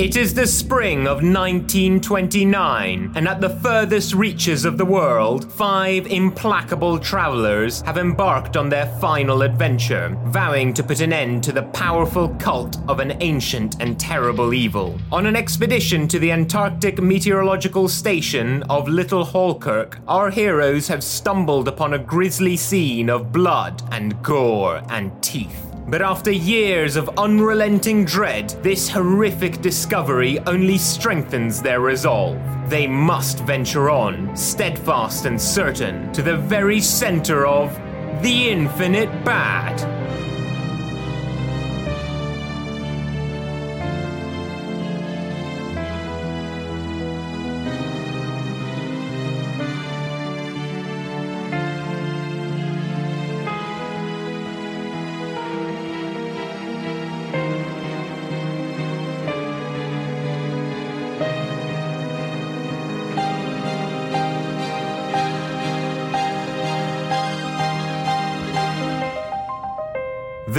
It is the spring of 1929, and at the furthest reaches of the world, five implacable travelers have embarked on their final adventure, vowing to put an end to the powerful cult of an ancient and terrible evil. On an expedition to the Antarctic Meteorological Station of Little Halkirk, our heroes have stumbled upon a grisly scene of blood and gore and teeth. But after years of unrelenting dread, this horrific discovery only strengthens their resolve. They must venture on, steadfast and certain, to the very center of the infinite bad.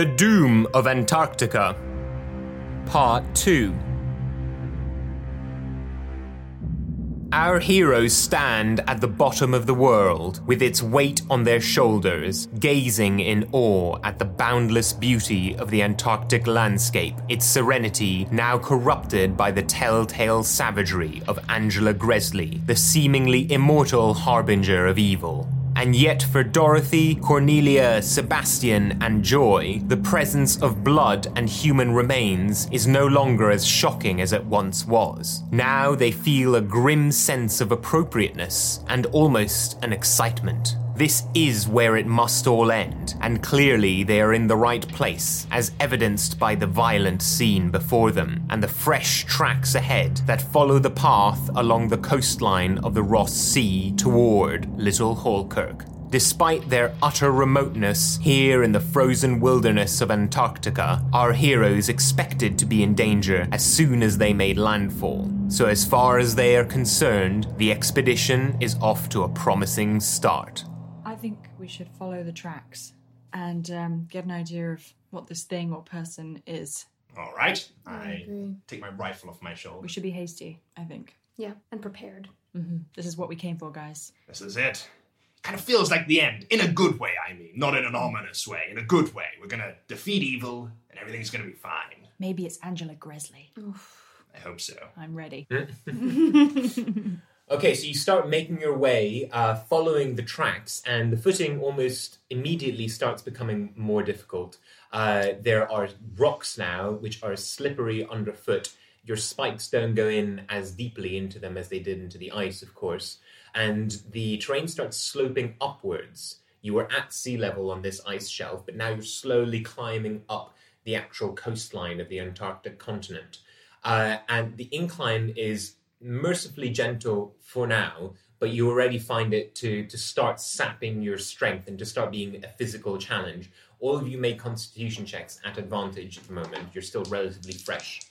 The Doom of Antarctica, Part 2. Our heroes stand at the bottom of the world, with its weight on their shoulders, gazing in awe at the boundless beauty of the Antarctic landscape, its serenity now corrupted by the telltale savagery of Angela Gresley, the seemingly immortal harbinger of evil. And yet, for Dorothy, Cornelia, Sebastian, and Joy, the presence of blood and human remains is no longer as shocking as it once was. Now they feel a grim sense of appropriateness and almost an excitement. This is where it must all end, and clearly they are in the right place, as evidenced by the violent scene before them and the fresh tracks ahead that follow the path along the coastline of the Ross Sea toward Little Halkirk. Despite their utter remoteness here in the frozen wilderness of Antarctica, our heroes expected to be in danger as soon as they made landfall. So, as far as they are concerned, the expedition is off to a promising start. I think we should follow the tracks and um, get an idea of what this thing or person is. All right. I, agree. take my rifle off my shoulder. We should be hasty, I think. Yeah, and prepared. This is what we came for, guys. This is it. Kind of feels like the end. In a good way, I mean. Not in an ominous way. In a good way. We're gonna defeat evil, and everything's gonna be fine. Maybe it's Angela Gresley. I hope so. I'm ready. Okay, so you start making your way, uh, following the tracks, and the footing almost immediately starts becoming more difficult. Uh, there are rocks now which are slippery underfoot. Your spikes don't go in as deeply into them as they did into the ice, of course, and the terrain starts sloping upwards. You were at sea level on this ice shelf, but now you're slowly climbing up the actual coastline of the Antarctic continent. Uh, and the incline is mercifully gentle for now, but you already find it to, to start sapping your strength and to start being a physical challenge. All of you make constitution checks at advantage at the moment. You're still relatively fresh.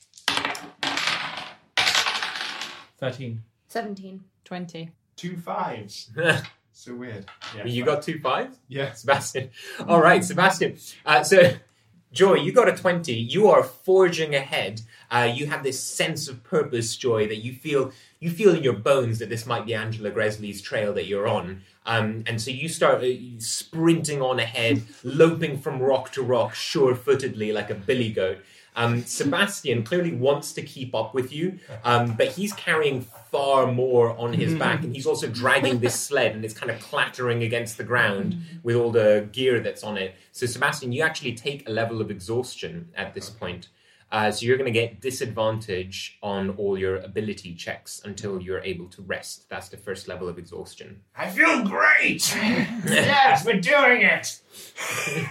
13. 17. 20. Two fives. so weird. Yeah. you got two fives? Yeah. Sebastian. All right, Sebastian. Uh, so Joy, you got a 20. You are forging ahead. Uh, you have this sense of purpose, Joy, that you feel you feel in your bones that this might be Angela Gresley's trail that you're on. Um, and so you start uh, sprinting on ahead, loping from rock to rock, sure footedly like a billy goat. Um, Sebastian clearly wants to keep up with you, um, but he's carrying far more on his back, and he's also dragging this sled, and it's kind of clattering against the ground with all the gear that's on it. So, Sebastian, you actually take a level of exhaustion at this point. Uh, so you're going to get disadvantage on all your ability checks until you're able to rest. That's the first level of exhaustion. I feel great. yes, we're doing it.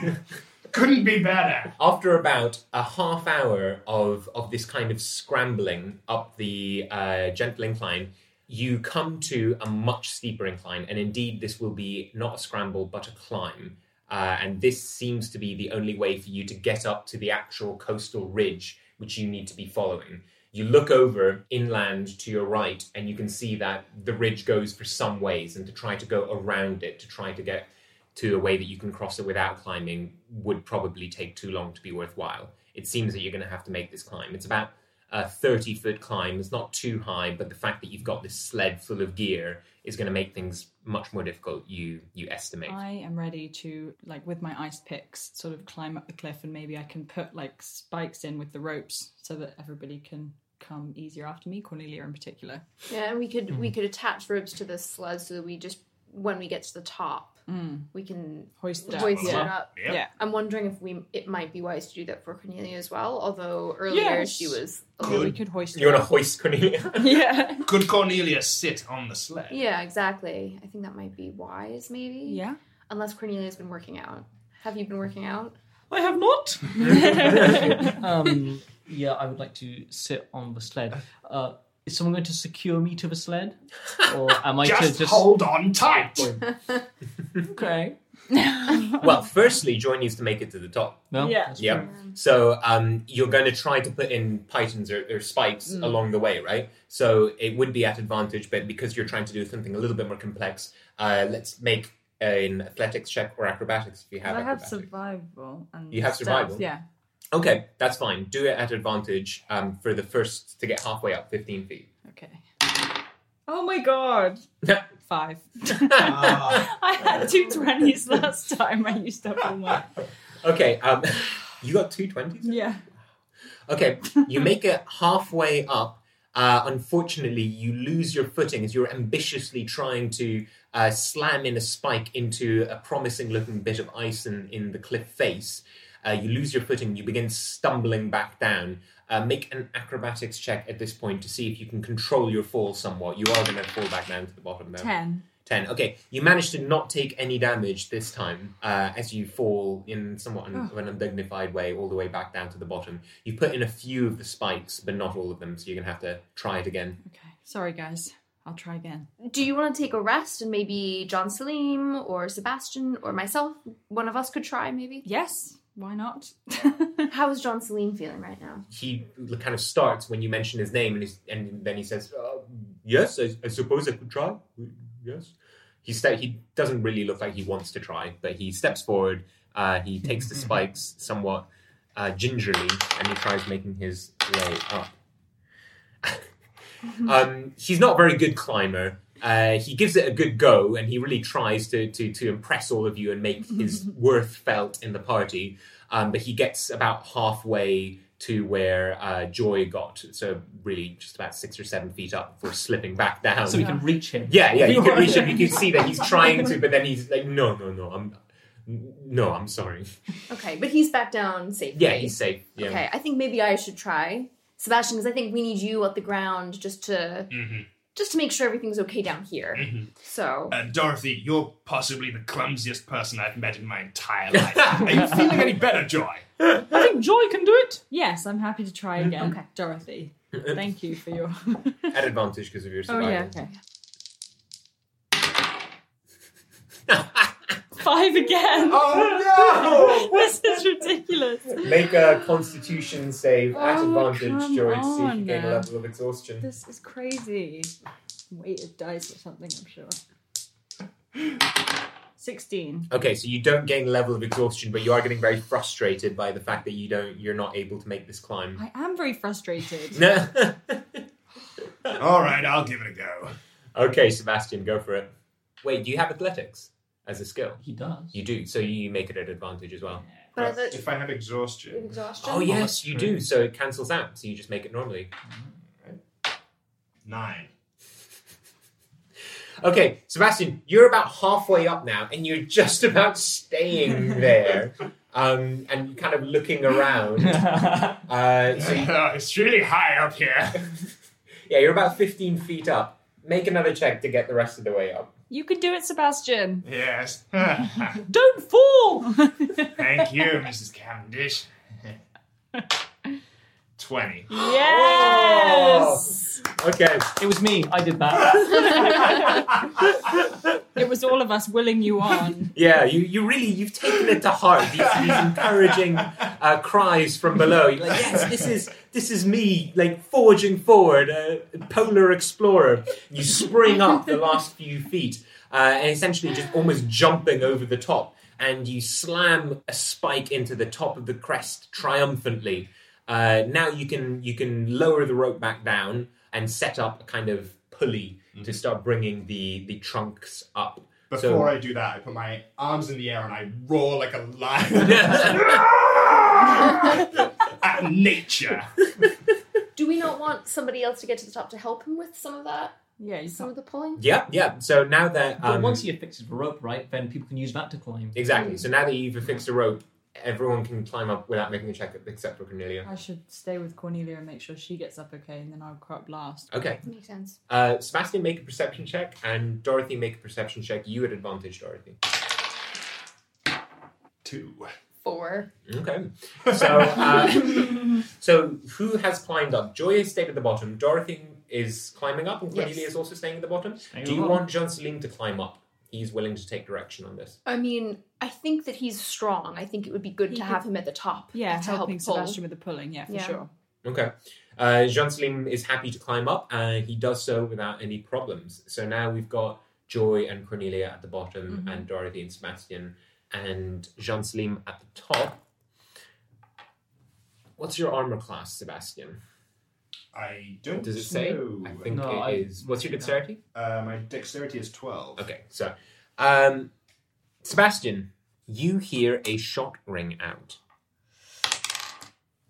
Couldn't be better. After about a half hour of, of this kind of scrambling up the uh, gentle incline, you come to a much steeper incline, and indeed, this will be not a scramble but a climb. Uh, and this seems to be the only way for you to get up to the actual coastal ridge, which you need to be following. You look over inland to your right, and you can see that the ridge goes for some ways, and to try to go around it, to try to get to a way that you can cross it without climbing, would probably take too long to be worthwhile. It seems that you're going to have to make this climb. It's about a 30 foot climb. It's not too high, but the fact that you've got this sled full of gear is going to make things much more difficult. You you estimate. I am ready to like with my ice picks sort of climb up the cliff and maybe I can put like spikes in with the ropes so that everybody can come easier after me, Cornelia in particular. Yeah, and we could we hmm. could attach ropes to the sled so that we just when we get to the top, we can Hoist it up. hoist it Yeah. up. Yep. Yeah. I'm wondering if we it might be wise to do that for Cornelia as well. Although earlier Yes. she was a we could hoist you want to hoist Cornelia? Yeah. Could Cornelia sit on the sled? Yeah, exactly. I think that might be wise, maybe. Yeah. Unless Cornelia's been working out. Have you been working out? I have not. um, yeah, I would like to sit on the sled. Uh, is someone going to secure me to the sled, or am I Just, to just hold on tight. Okay. well, firstly, Joy needs to make it to the top. No. Yeah. that's Yep. true. So um, you're going to try to put in pitons or, or spikes along the way, right? So it would be at advantage, but because you're trying to do something a little bit more complex, uh, let's make an athletics check or acrobatics if you have I have survival and You have stealth, survival? Yeah. Okay, that's fine. Do it at advantage um, for the first to get halfway up 15 feet. Okay. Oh my god. Five. Ah. I had two two twenties last time. I used up all my. okay, um, you got two 20s? Yeah. Okay, you make it halfway up. Uh, unfortunately, you lose your footing as you're ambitiously trying to uh, slam in a spike into a promising looking bit of ice in, in the cliff face. Uh, you lose your footing, you begin stumbling back down. Uh, make an acrobatics check at this point to see if you can control your fall somewhat. You are going to fall back down to the bottom though. Ten. 10. Okay, you managed to not take any damage this time uh, as you fall in somewhat un- of an undignified way all the way back down to the bottom. You put in a few of the spikes, but not all of them, so you're going to have to try it again. Okay. Sorry, guys. I'll try again. Do you want to take a rest and maybe John Salim or Sebastian or myself, one of us could try maybe? Yes. Why not? How is John Salim feeling right now? He kind of starts when you mention his name, and, he's, and then he says, uh, Yes, I, I suppose I could try. Yes. He, ste- he doesn't really look like he wants to try, but he steps forward. Uh, he takes the spikes somewhat uh, gingerly, and he tries making his way up. um, he's not a very good climber. Uh, he gives it a good go, and he really tries to, to, to impress all of you and make his worth felt in the party. Um, but he gets about halfway to where uh, Joy got, so really just about six or seven feet up before slipping back down. So we can reach him. Yeah, yeah, you can reach him. You can see that he's trying to, but then he's like, "No, no, no, I'm, no, I'm sorry." Okay, but he's back down safely. Yeah, he's safe. Yeah. Okay, I think maybe I should try Sebastian because I think we need you at the ground just to just to make sure everything's okay down here. So Uh, Dorothy, you're possibly the clumsiest person I've met in my entire life. Are you feeling any better, Joy? I think Joy can do it. Yes, I'm happy to try again. Okay. Dorothy. Thank you for your. At advantage because of your oh survival. yeah. Okay. Five again. Oh no! this is ridiculous. Make a Constitution save at Oh, advantage, come Joy, to see if you gain a level of exhaustion. This is crazy. Weighted dice or something, I'm sure. 16. Okay, so you don't gain a level of exhaustion, but you are getting very frustrated by the fact that you don't, you're not able to make this climb. I am very frustrated. No. All right, I'll give it a go. okay, Sebastian, go for it. Wait, do you have athletics as a skill? He does. You do, so you make it an advantage as well. But I thought if I have exhaustion, exhaustion. Oh yes, you do. So it cancels out. So you just make it normally. nine. Okay, Sebastian, you're about halfway up now, and you're just about staying there, um, and kind of looking around. Uh, so you- it's really high up here. yeah, you're about 15 feet up. Make another check to get the rest of the way up. You can do it, Sebastian. yes. Don't fall! Thank you, Mrs. Cavendish. Twenty. yes! Okay. It was me. I did that. It was all of us willing you on. Yeah, you, you really you've taken it to heart. These, these encouraging uh, cries from below. You're like, yes, this is this is me, like forging forward, a polar explorer. You spring up the last few feet, uh, and essentially just almost jumping over the top, and you slam a spike into the top of the crest triumphantly. Uh, now you can you can lower the rope back down and set up a kind of pulley to start bringing the the trunks up. Before So- I do that, I put my arms in the air and I roar like a lion at nature. Do we not want somebody else to get to the top to help him with some of that? Yeah, Some can't. of the pulling? Yeah, yeah. So now that But um, once he affixes the rope, right, then people can use that to climb. exactly. So now that you've affixed the rope, everyone can climb up without making a check except for Cornelia. I should stay with Cornelia and make sure she gets up okay, and then I'll crop last. Okay. Makes sense. Uh, Sebastian, make a perception check, and Dorothy, make a perception check. You at advantage, Dorothy. Two. Four. Okay. So, uh, so who has climbed up? Joy has stayed at the bottom. Dorothy is climbing up, and Cornelia Yes. is also staying at the bottom. Staying Do you the want Jean Celine to climb up? He's willing to take direction on this. I mean, I think that he's strong. I think it would be good He to could- have him at the top. Yeah, to help helping pull. Sebastian with the pulling. Yeah, for Yeah. sure. Okay. Uh, Jean Celine is happy to climb up, and he does so without any problems. So now we've got Joy and Cornelia at the bottom, and Dorothy and Sebastian, and Jean Celine at the top. What's your armor class, Sebastian? I don't Does it say? know. I think No, it is. I- What's your dexterity? Uh, my dexterity is 12. Okay, so um, Sebastian, you hear a shot ring out.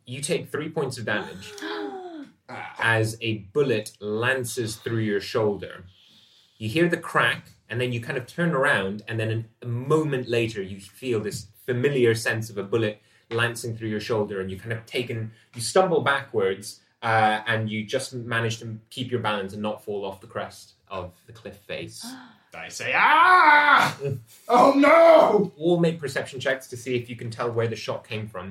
You take three points of damage as a bullet lances through your shoulder. You hear the crack, and then you kind of turn around, and then a moment later, you feel this familiar sense of a bullet lancing through your shoulder, and you kind of taken, you stumble backwards, uh, and you just manage to keep your balance and not fall off the crest of the cliff face. I say, ah! Oh no! All make perception checks to see if you can tell where the shot came from.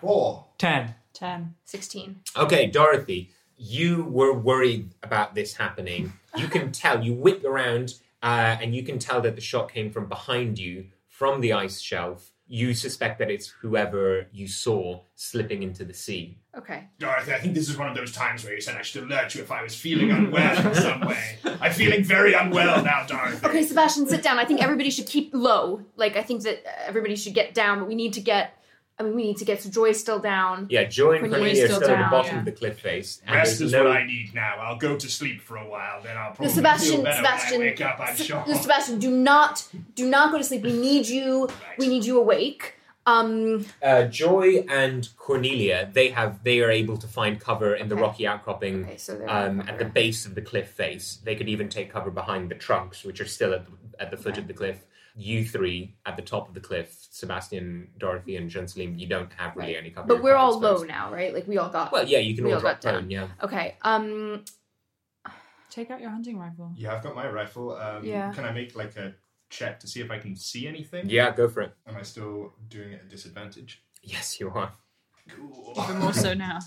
Four. Ten. Ten. 16. Okay, Dorothy, you were worried about this happening. You can tell, you whip around, uh, and you can tell that the shot came from behind you, from the ice shelf. You suspect that it's whoever you saw slipping into the sea. Okay. Dorothy, I think this is one of those times where you said I should alert you if I was feeling unwell in some way. I'm feeling very unwell now, Dorothy. Okay, Sebastian, sit down. I think everybody should keep low. Like, I think that uh, everybody should get down, but we need to get. I mean, we need to get. So Joy's still down. Yeah, Joy and Cornelia's Cornelia are still still at the bottom yeah. of the cliff face. And Rest is no, what I need now. I'll go to sleep for a while, then I'll probably Sebastian, feel better Sebastian, when I wake up, I'm Se- sure. no, Sebastian, do not, do not go to sleep. We need you. We need you awake. Um, uh, Joy and Cornelia, they have they are able to find cover in the rocky outcropping Okay, so um, at the base of the cliff face. They could even take cover behind the trunks, which are still at the, at the foot of the cliff. You three at the top of the cliff, Sebastian, Dorothy, and Jean Celine, you don't have really Right. any cover. but we're all low exposed. now, right? Like we all got. Well, yeah, you can we all all drop got down. prone, yeah. Okay. Um. Take out your hunting rifle. Yeah, I've got my rifle. Um, Yeah. Can I make like a check to see if I can see anything? Yeah, go for it. Am I still doing it at disadvantage? Yes, you are. Cool. Even more so now.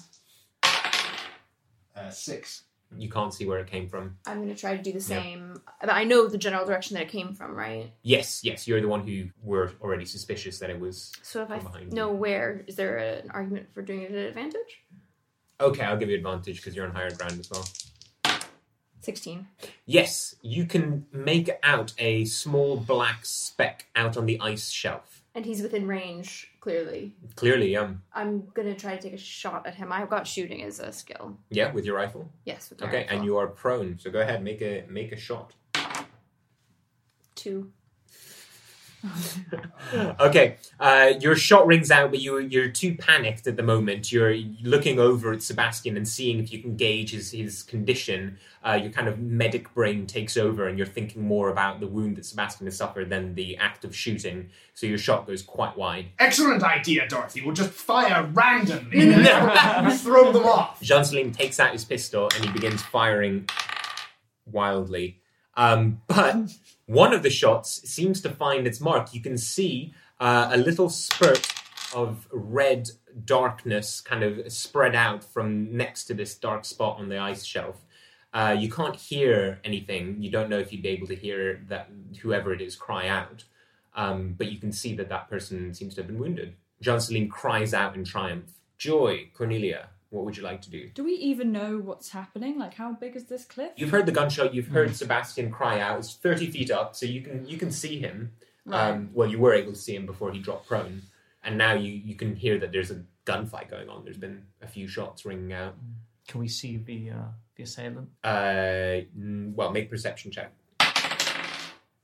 Uh, six. You can't see where it came from. I'm gonna try to do the same. But I know the general direction that it came from, right? Yes, yes, you're the one who were already suspicious that it was. So if I know where, is there an argument for doing it at advantage? Okay, I'll give you advantage because you're on higher ground as well. 16. Yes, you can make out a small black speck out on the ice shelf. And he's within range, clearly. Clearly, um, I'm gonna try to take a shot at him. I've got shooting as a skill. yeah, with your rifle. Yes, with my Okay, rifle. and you are prone, so go ahead, make a make a shot. Two. Okay, uh, your shot rings out, but you you're too panicked at the moment. You're looking over at Sebastian and seeing if you can gauge his his condition. Uh, your kind of medic brain takes over, and you're thinking more about the wound that Sebastian has suffered than the act of shooting. So your shot goes quite wide. Excellent idea, Dorothy. We'll just fire randomly in and throw them off. Jean Celine takes out his pistol and he begins firing wildly. Um, but one of the shots seems to find its mark. You can see uh, a little spurt of red darkness kind of spread out from next to this dark spot on the ice shelf. Uh, you can't hear anything. You don't know if you'd be able to hear that whoever it is cry out. Um, but you can see that that person seems to have been wounded. Jean Celine cries out in triumph. Joy, Cornelia, what would you like to do? Do we even know what's happening? Like, how big is this cliff? You've heard the gunshot. You've heard Sebastian cry out. It's thirty feet up, so you can you can see him. Um, well, you were able to see him before he dropped prone, and now you you can hear that there's a gunfight going on. There's been a few shots ringing out. Can we see the uh, the assailant? Uh, mm, well, make perception check.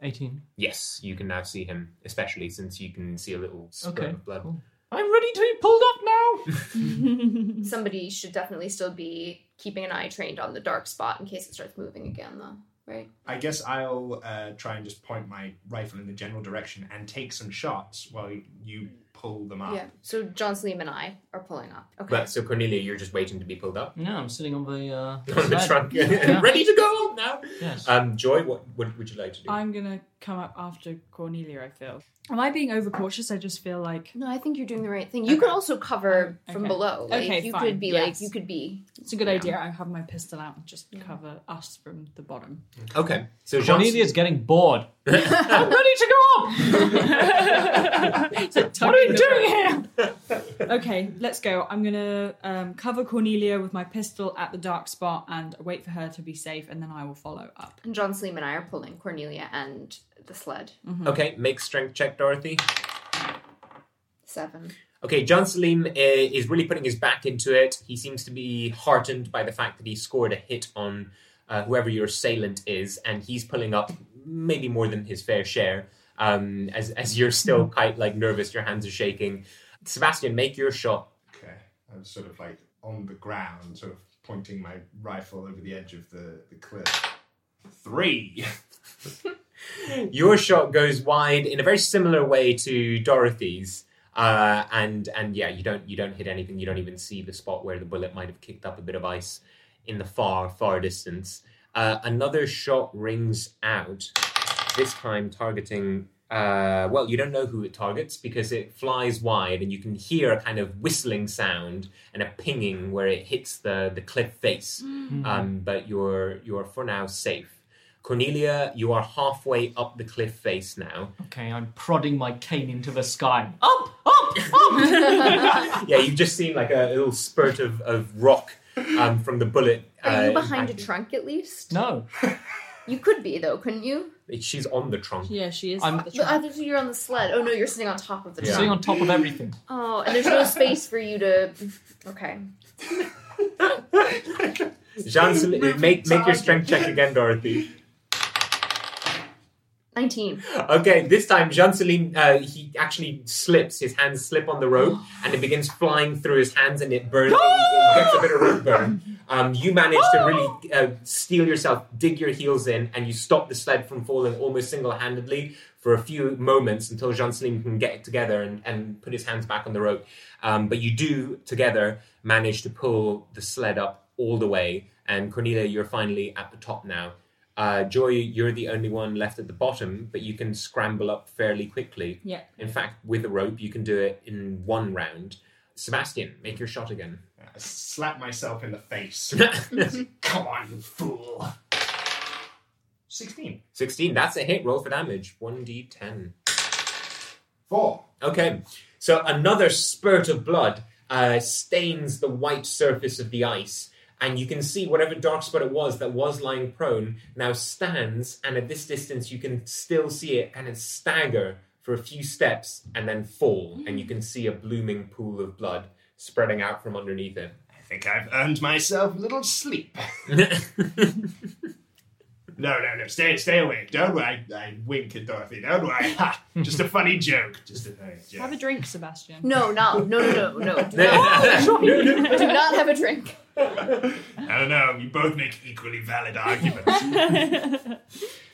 18. Yes, you can now see him, especially since you can see a little spurt Okay. of blood. cool. I'm ready to be pulled up now. Somebody should definitely still be keeping an eye trained on the dark spot in case it starts moving again, though. Right? I guess I'll uh, try and just point my rifle in the general direction and take some shots while you pull them up. Yeah. So John Sleem and I are pulling up. Okay. But so Cornelia, you're just waiting to be pulled up no, I'm sitting on the, uh, on the trunk, Yeah. ready to go up now. Yes. Um, Joy, what what would you like to do? I'm gonna come up after Cornelia, I feel. Am I being overcautious? I just feel like no, I think you're doing the right thing. You could also cover from okay. below. Like, Okay, you fine, could be like, you could be. it's a good idea. I have my pistol out and just cover us from the bottom. Okay, so Jean Cornelia's getting bored. I'm ready to go up. what are you doing here? Okay, let's go. I'm gonna um, cover Cornelia with my pistol at the dark spot and wait for her to be safe, and then I will follow up. And John Sleem and I are pulling Cornelia and the sled. Okay, make strength check, Dorothy. Seven. Okay, John Salim uh, is really putting his back into it. He seems to be heartened by the fact that he scored a hit on uh, whoever your assailant is, and he's pulling up maybe more than his fair share. Um, as as you're still quite like nervous, your hands are shaking. Sebastian, make your shot. Okay. I'm sort of like on the ground, sort of pointing my rifle over the edge of the, the cliff. Three. Your shot goes wide in a very similar way to Dorothy's. Uh, and and yeah, you don't you don't hit anything. You don't even see the spot where the bullet might have kicked up a bit of ice in the far far distance. Uh, another shot rings out. This time targeting. Uh, well, you don't know who it targets because it flies wide, and you can hear a kind of whistling sound and a pinging where it hits the the cliff face. Um, but you're you're for now safe. Cornelia, you are halfway up the cliff face now. Okay, I'm prodding my cane into the sky. Up, up, up. yeah, you've just seen like a little spurt of, of rock um, from the bullet. Are you uh, behind a trunk at least? no, You could be though, couldn't you? She's on the trunk. Yeah, she is. I'm- at the But I trunk. thought you're on the sled. Oh no, you're sitting on top of the Yeah. sitting on top of everything. Oh, and there's no space for you to. Okay. Jansen, make make your strength check again, Dorothy. Nineteen. Okay, this time Jean-Celine, uh, he actually slips. His hands slip on the rope, and it begins flying through his hands, and it burns. it gets a bit of rope burn. Um, you manage to really uh, steel yourself, dig your heels in, and you stop the sled from falling almost single-handedly for a few moments until Jean-Celine can get it together and, and put his hands back on the rope. Um, but you do together manage to pull the sled up all the way, and Cornelia, you're finally at the top now. Uh, Joy, you're the only one left at the bottom, but you can scramble up fairly quickly. Yeah. In fact, with a rope, you can do it in one round. Sebastian, make your shot again. I slap myself in the face. Come on, you fool. 16. 16, that's a hit. Roll for damage. 1d10. Four. Okay, so another spurt of blood uh, stains the white surface of the ice, and you can see whatever dark spot it was that was lying prone now stands, and at this distance you can still see it kind of stagger for a few steps and then fall, and you mm. can see a blooming pool of blood spreading out from underneath it. I think I've earned myself a little sleep. No, no, no. Stay, stay away. Don't worry. I, I wink at Dorothy. Don't worry. Ha! Just a funny joke. Just a funny joke. Have a drink, Sebastian. No, no, no, no, no, no. Do not, do not have a drink. I don't know. You both make equally valid arguments.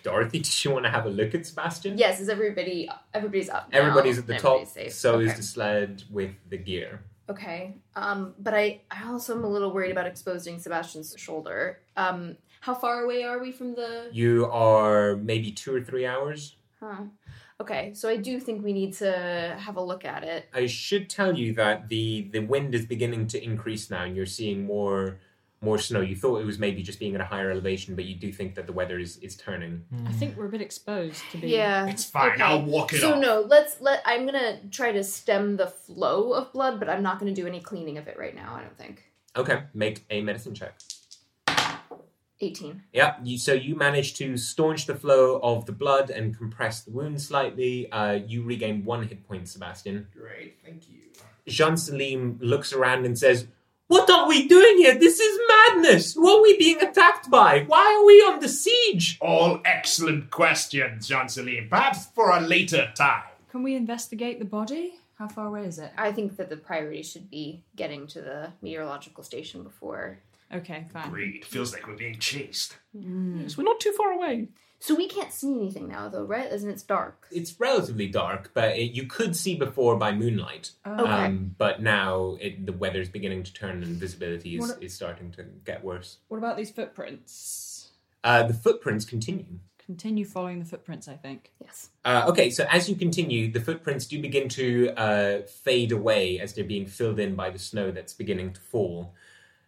Dorothy, did you want to have a look at Sebastian? Yes, is everybody? Everybody's up. now, Everybody's at the and top, safe. so is the sled with the gear. Okay. Um, but I, I also am a little worried about exposing Sebastian's shoulder. Um, how far away are we from the? You are maybe two or three hours. Huh. Okay, so I do think we need to have a look at it. I should tell you that the the wind is beginning to increase now, and you're seeing more more snow. You thought it was maybe just being at a higher elevation, but you do think that the weather is, is turning. I think we're a bit exposed to be. Yeah, It's fine. okay. I'll walk it so off. no, let's let. I'm gonna try to stem the flow of blood, but I'm not gonna do any cleaning of it right now. I don't think. Okay, make a medicine check. 18. Yeah, you, so you manage to staunch the flow of the blood and compress the wound slightly. Uh, you regain one hit point, Sebastian. Great. Thank you. Jean Salim looks around and says, What are we doing here? This is madness! Who are we being attacked by? Why are we on the siege? All excellent questions, Jean Celine. Perhaps for a later time. Can we investigate the body? How far away is it? I think that the priority should be getting to the meteorological station before. Okay, fine. Agreed. Feels like we're being chased. Mm. Yes, we're not too far away. So we can't see anything now, though, right? Isn't it's dark. It's relatively dark, but it, you could see before by moonlight. Okay. Um, but now it, the weather's beginning to turn and visibility is, What- is starting to get worse. What about these footprints? Uh, the footprints continue. Continue following the footprints, I think. Yes. Uh, okay, so as you continue, the footprints do begin to uh, fade away as they're being filled in by the snow that's beginning to fall.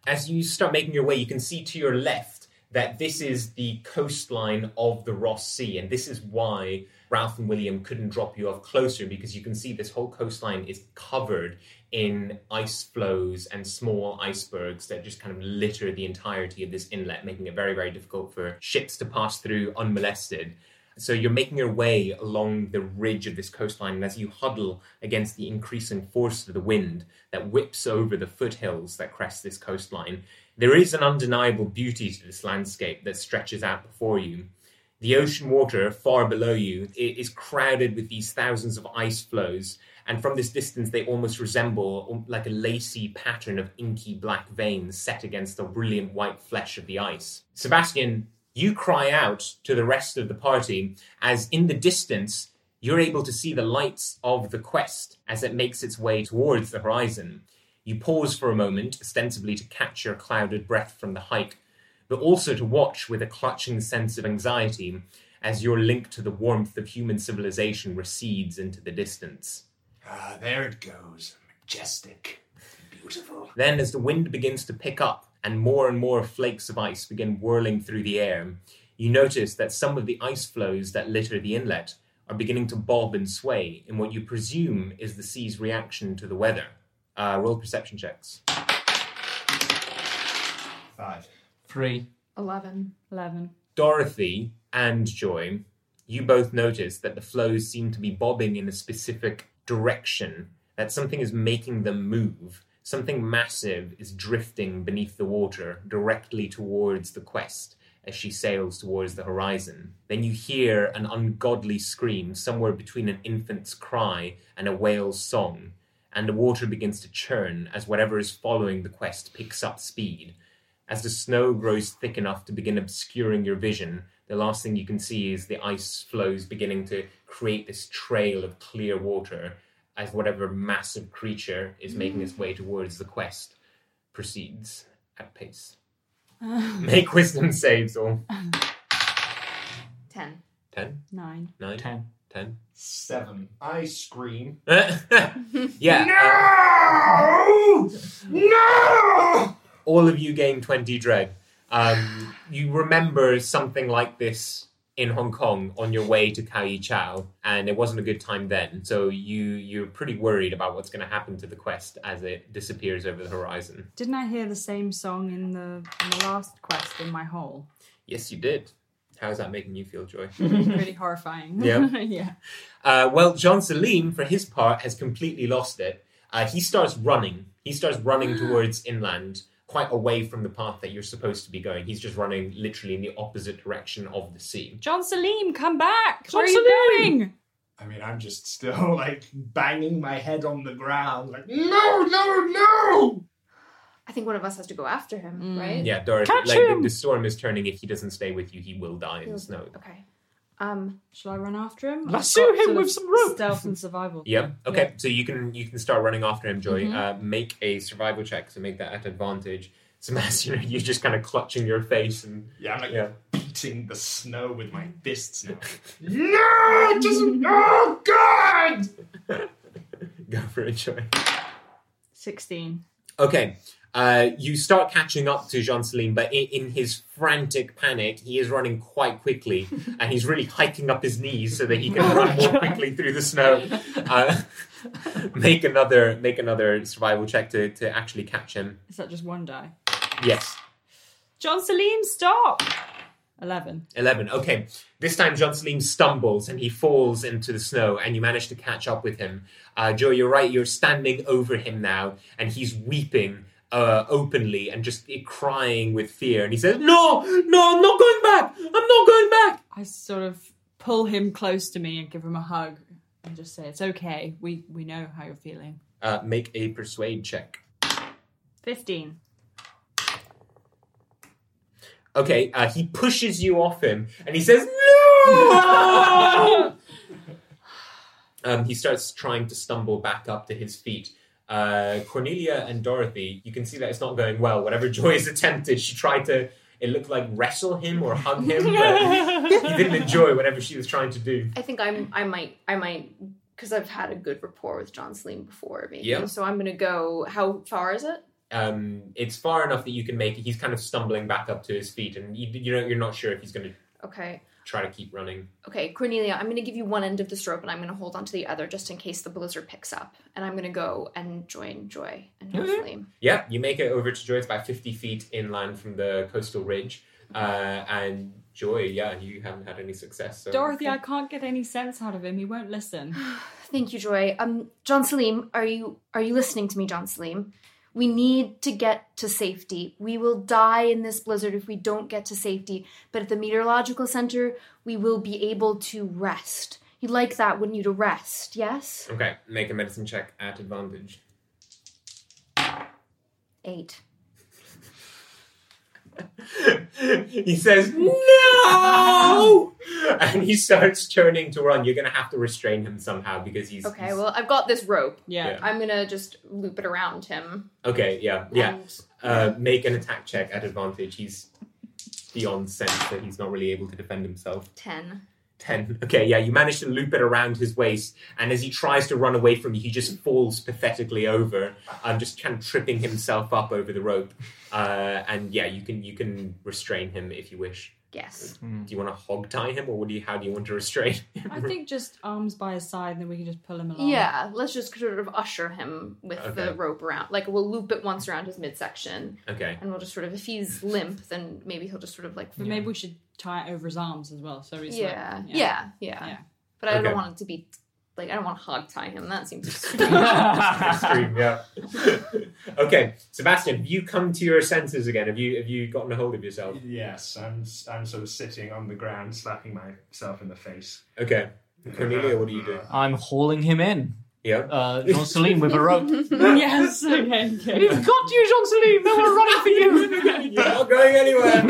As you start making your way, you can see to your left that this is the coastline of the Ross Sea, and this is why Ralph and William couldn't drop you off closer because you can see this whole coastline is covered in ice floes and small icebergs that just kind of litter the entirety of this inlet, making it very, very difficult for ships to pass through unmolested. So you're making your way along the ridge of this coastline, and as you huddle against the increasing force of the wind that whips over the foothills that crest this coastline, there is an undeniable beauty to this landscape that stretches out before you. The ocean water far below you is crowded with these thousands of ice floes, and from this distance they almost resemble um, like a lacy pattern of inky black veins set against the brilliant white flesh of the ice. Sebastian, you cry out to the rest of the party as in the distance you're able to see the lights of the quest as it makes its way towards the horizon. You pause for a moment, ostensibly to catch your clouded breath from the hike, but also to watch with a clutching sense of anxiety as your link to the warmth of human civilization recedes into the distance. Ah, there it goes. Majestic. Beautiful. Then, as the wind begins to pick up and more and more flakes of ice begin whirling through the air, you notice that some of the ice floes that litter the inlet are beginning to bob and sway in what you presume is the sea's reaction to the weather. Uh, roll perception checks. Five. Three. 11. 11. Dorothy and Joy, you both notice that the floes seem to be bobbing in a specific direction, that something is making them move. Something massive is drifting beneath the water directly towards the quest as she sails towards the horizon. Then you hear an ungodly scream somewhere between an infant's cry and a whale's song, and the water begins to churn as whatever is following the quest picks up speed. As the snow grows thick enough to begin obscuring your vision, the last thing you can see is the ice floes beginning to create this trail of clear water as whatever massive creature is making its way towards the quest proceeds at pace. Make wisdom saves all. 10. 10, Nine. 9, Ten. 10. Seven. I scream. yeah. uh, No! No! all of you gain 20 dread. Um, you remember something like this in Hong Kong on your way to Kai Chao, and it wasn't a good time then. So you you're pretty worried about what's going to happen to the quest as it disappears over the horizon. Didn't I hear the same song in the in the last quest in my hole? Yes, you did. How's that making you feel, Joy? Pretty horrifying. Yeah. yeah. Uh, well, Jean Salim, for his part, has completely lost it. Uh, he starts running. He starts running towards inland, quite away from the path that you're supposed to be going. He's just running literally in the opposite direction of the sea. John Salim, come back! John Where are you Salim! going? I mean, I'm just still like banging my head on the ground, like, no, no, no! I think one of us has to go after him, Mm. right? Yeah, Dorothy, Catch like the, him! the storm is turning. If he doesn't stay with you, he will die in the snow. Okay. Um, Shall I run after him? Lasso I've got him with some rope. Stealth and survival. Yeah. Okay. So you can you can start running after him, Joy. Mm-hmm. Uh, make a survival check to make that at advantage. Sebastian, you're just kind of clutching your face and Yeah, I'm like yeah. beating the snow with my fists now. no, it doesn't. Oh, God! Go for it, Joy. Sixteen. Okay. Uh, you start catching up to Jean Celine, but in, in his frantic panic, he is running quite quickly, and he's really hiking up his knees so that he can run more quickly through the snow. Uh, make another make another survival check to, to actually catch him. Is that just one die? Yes, John Salim, stop! Eleven. 11. Okay. This time, John Salim stumbles and he falls into the snow, and you manage to catch up with him. Uh, Joe, you're right. You're standing over him now, and he's weeping uh, openly and just crying with fear. And he says, No, no, I'm not going back. I'm not going back. I sort of pull him close to me and give him a hug and just say, "It's okay. We we know how you're feeling." Uh, make a persuade check. Fifteen. Okay, uh, he pushes you off him and he says, No! um, he starts trying to stumble back up to his feet. Uh, Cornelia and Dorothy, you can see that it's not going well. Whatever Joy has attempted, she tried to, it looked like wrestle him or hug him, but he didn't enjoy whatever she was trying to do. I think I'm. I might. I might. Because I've had a good rapport with John Salim before, maybe. Yeah. So I'm gonna go. How far is it? Um, it's far enough that you can make it. He's kind of stumbling back up to his feet, and you, you know, you're not sure if he's going to Okay. try to keep running. Okay, Cornelia, I'm gonna give you one end of this rope, and I'm gonna hold on to the other just in case the blizzard picks up. And I'm gonna go and join Joy and John Salim. Yeah, you make it over to Joy. It's about 50 feet inland from the coastal ridge. Uh, and Joy, yeah, you haven't had any success. So. Dorothy, I can't get any sense out of him. He won't listen. Thank you, Joy. Um, John Salim, are you are you listening to me, John Salim? We need to get to safety. We will die in this blizzard if we don't get to safety. But at the meteorological center, we will be able to rest. You'd like that, wouldn't you, to rest? Yes. Okay, make a medicine check at advantage. Eight. He says, No! and he starts turning to run. You're going to have to restrain him somehow because he's. Okay. he's- Well, I've got this rope. Yeah. Yeah. I'm gonna just loop it around him. Okay, yeah, yeah. And Uh, make an attack check at advantage. He's beyond sense that he's not really able to defend himself. ten. 10. Okay, yeah, you manage to loop it around his waist, and as he tries to run away from you, he just falls pathetically over, um, just kind of tripping himself up over the rope. Uh, and yeah, you can you can restrain him if you wish. Yes. Mm. Do you want to hog tie him, or what do you, how do you want to restrain him? I think just arms by his side, and then we can just pull him along. Yeah. Let's just sort of usher him with Okay. the rope around. Like we'll loop it once around his midsection, Okay. and we'll just sort of, if he's limp, then maybe he'll just sort of like. But maybe we should tie it over his arms as well, so he's Yeah. like, yeah. Yeah. Yeah. But I Okay. don't want it to be like I don't want to hog tie him. That seems extreme. Extreme, yeah. okay, Sebastian, have you come to your senses again? Have you have you gotten a hold of yourself? Yes, I'm, I'm sort of sitting on the ground, slapping myself in the face. Okay, Cornelia, what do you do? I'm hauling him in. Yeah. Uh, Jean Celine with a rope. yes. Okay. We've got you, Jean Celine. No, we're running for you. You're not going anywhere.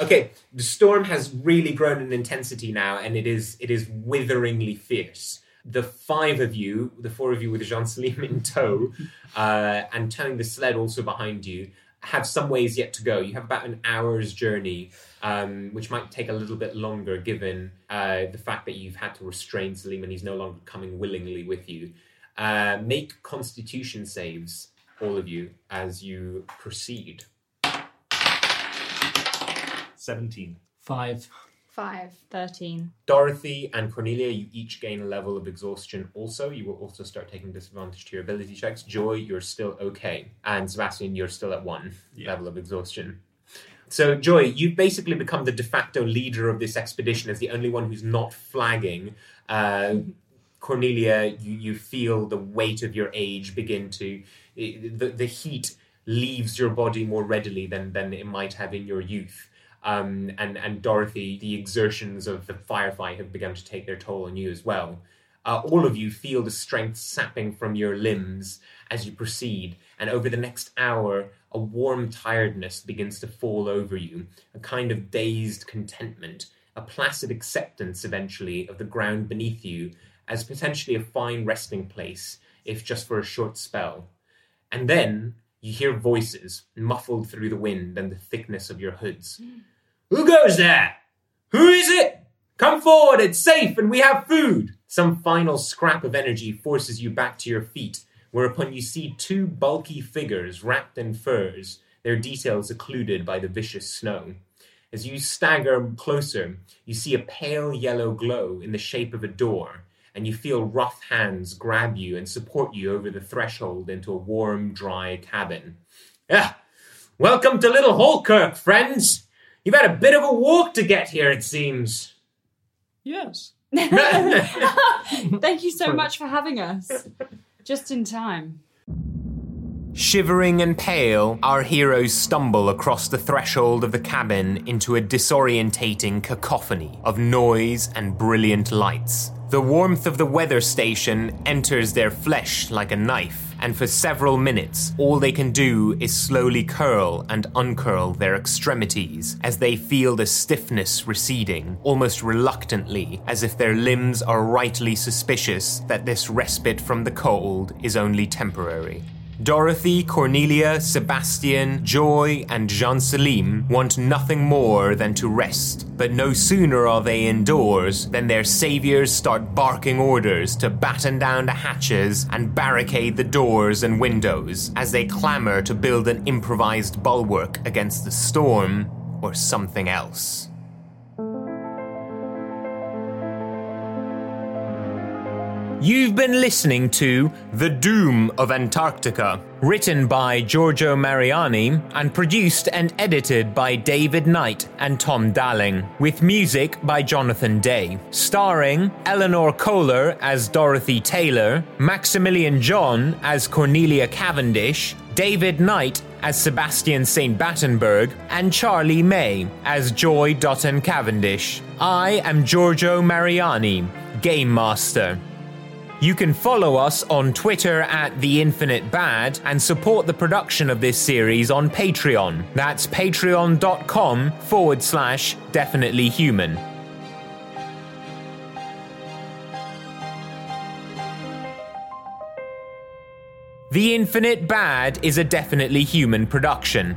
Okay, the storm has really grown in intensity now, and it is it is witheringly fierce. The five of you, the four of you with Jean Salim in tow, uh, and towing the sled also behind you, have some ways yet to go. You have about an hour's journey, um, which might take a little bit longer given uh, the fact that you've had to restrain Salim and he's no longer coming willingly with you. Uh, make constitution saves, all of you, as you proceed. 17. Five. Five. 13. Dorothy and Cornelia, you each gain a level of exhaustion also. You will also start taking disadvantage to your ability checks. Joy, you're still okay. And Sebastian, you're still at one level of exhaustion. So, Joy, you've basically become the de facto leader of this expedition as the only one who's not flagging. Uh, Cornelia, you, you feel the weight of your age begin to. The, the heat leaves your body more readily than, than it might have in your youth. Um, and, and Dorothy, the exertions of the firefight have begun to take their toll on you as well. Uh, all of you feel the strength sapping from your limbs as you proceed, and over the next hour, a warm tiredness begins to fall over you, a kind of dazed contentment, a placid acceptance eventually of the ground beneath you as potentially a fine resting place, if just for a short spell. And then you hear voices muffled through the wind and the thickness of your hoods. Who goes there? Who is it? Come forward, it's safe and we have food. Some final scrap of energy forces you back to your feet, whereupon you see two bulky figures wrapped in furs, their details occluded by the vicious snow. As you stagger closer, you see a pale yellow glow in the shape of a door, and you feel rough hands grab you and support you over the threshold into a warm, dry cabin. Ah, welcome to Little Holkirk, friends. You've had a bit of a walk to get here, it seems. Yes. Thank you so much for having us. Just in time. Shivering and pale, our heroes stumble across the threshold of the cabin into a disorientating cacophony of noise and brilliant lights. The warmth of the weather station enters their flesh like a knife, and for several minutes, all they can do is slowly curl and uncurl their extremities as they feel the stiffness receding, almost reluctantly, as if their limbs are rightly suspicious that this respite from the cold is only temporary. Dorothy, Cornelia, Sebastian, Joy, and Jean Salim want nothing more than to rest, but no sooner are they indoors than their saviors start barking orders to batten down the hatches and barricade the doors and windows as they clamor to build an improvised bulwark against the storm or something else. You've been listening to The Doom of Antarctica, written by Giorgio Mariani and produced and edited by David Knight and Tom Dalling, with music by Jonathan Day, starring Eleanor Kohler as Dorothy Taylor, Maximilian John as Cornelia Cavendish, David Knight as Sebastian St. Battenberg, and Charlie May as Joy Dotton Cavendish. I am Giorgio Mariani, Game Master. You can follow us on Twitter at The Infinite Bad and support the production of this series on Patreon. That's patreon.com forward slash definitely human. The Infinite Bad is a definitely human production.